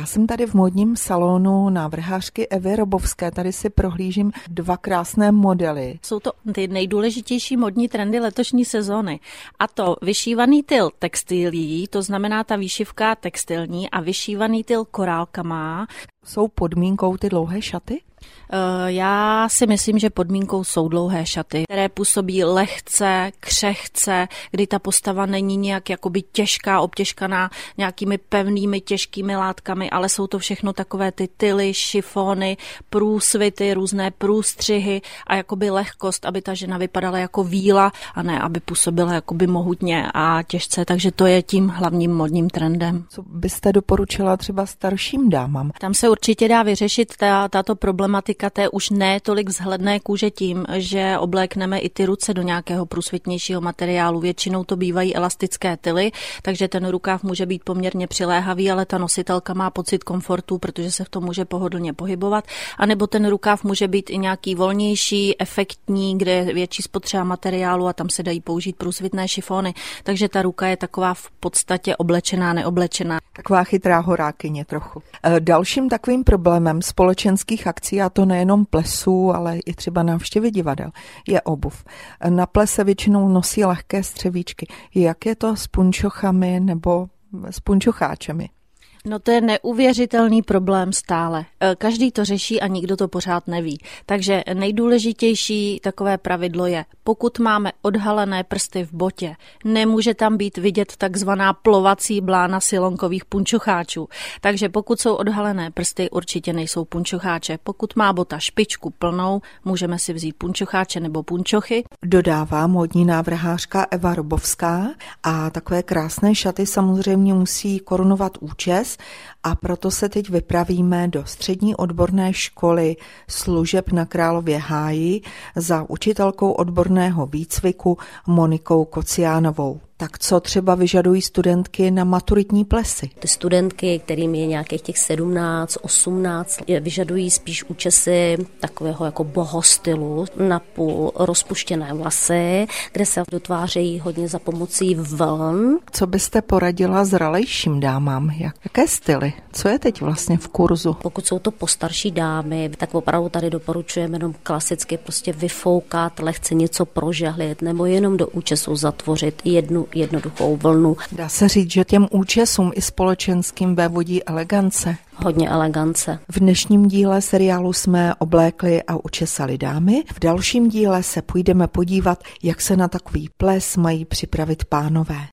Já jsem tady v modním salonu návrhářky Evy Robovské. Tady si prohlížím dva krásné modely. Jsou to ty nejdůležitější modní trendy letošní sezóny. A to vyšívaný tyl textilí, to znamená ta výšivka textilní a vyšívaný tyl korálkama. Jsou podmínkou ty dlouhé šaty? Eh, já si myslím, že podmínkou jsou dlouhé šaty, které působí lehce, křehce, kdy ta postava není nějak jakoby těžká, obtěžkaná nějakými pevnými, těžkými látkami, ale jsou to všechno takové ty tyly, šifony, průsvity, různé průstřihy a jakoby lehkost, aby ta žena vypadala jako víla a ne, aby působila jakoby mohutně a těžce, takže to je tím hlavním modním trendem. Co byste doporučila třeba starším dámám? Tam se určitě dá vyřešit ta, tato problematika té už ne tolik vzhledné kůže tím, že oblékneme i ty ruce do nějakého průsvětnějšího materiálu. Většinou to bývají elastické tyly, takže ten rukáv může být poměrně přiléhavý, ale ta nositelka má pocit komfortu, protože se v tom může pohodlně pohybovat. A nebo ten rukáv může být i nějaký volnější, efektní, kde je větší spotřeba materiálu a tam se dají použít průsvitné šifony. Takže ta ruka je taková v podstatě oblečená, neoblečená. Taková chytrá horákyně trochu. E, dalším takovým problémem společenských akcí, a to nejenom plesů, ale i třeba návštěvy divadel, je obuv. Na plese většinou nosí lehké střevíčky. Jak je to s punčochami nebo s punčocháčemi? No to je neuvěřitelný problém stále. E, každý to řeší a nikdo to pořád neví. Takže nejdůležitější takové pravidlo je, pokud máme odhalené prsty v botě, nemůže tam být vidět takzvaná plovací blána silonkových punčocháčů. Takže pokud jsou odhalené prsty, určitě nejsou punčocháče. Pokud má bota špičku plnou, můžeme si vzít punčocháče nebo punčochy. Dodává módní návrhářka Eva Robovská a takové krásné šaty samozřejmě musí korunovat účes, dnes a proto se teď vypravíme do střední odborné školy služeb na Králově háji za učitelkou odborného výcviku Monikou Kociánovou. Tak co třeba vyžadují studentky na maturitní plesy? Ty studentky, kterým je nějakých těch 17, 18, vyžadují spíš účesy takového jako bohostylu, napůl rozpuštěné vlasy, kde se dotvářejí hodně za pomocí vln. Co byste poradila zralejším dámám? Jaké styly? Co je teď vlastně v kurzu? Pokud jsou to postarší dámy, tak opravdu tady doporučujeme jenom klasicky prostě vyfoukat, lehce něco prožehlit nebo jenom do účesu zatvořit jednu jednoduchou vlnu. Dá se říct, že těm účesům i společenským vévodí elegance. Hodně elegance. V dnešním díle seriálu jsme oblékli a učesali dámy. V dalším díle se půjdeme podívat, jak se na takový ples mají připravit pánové.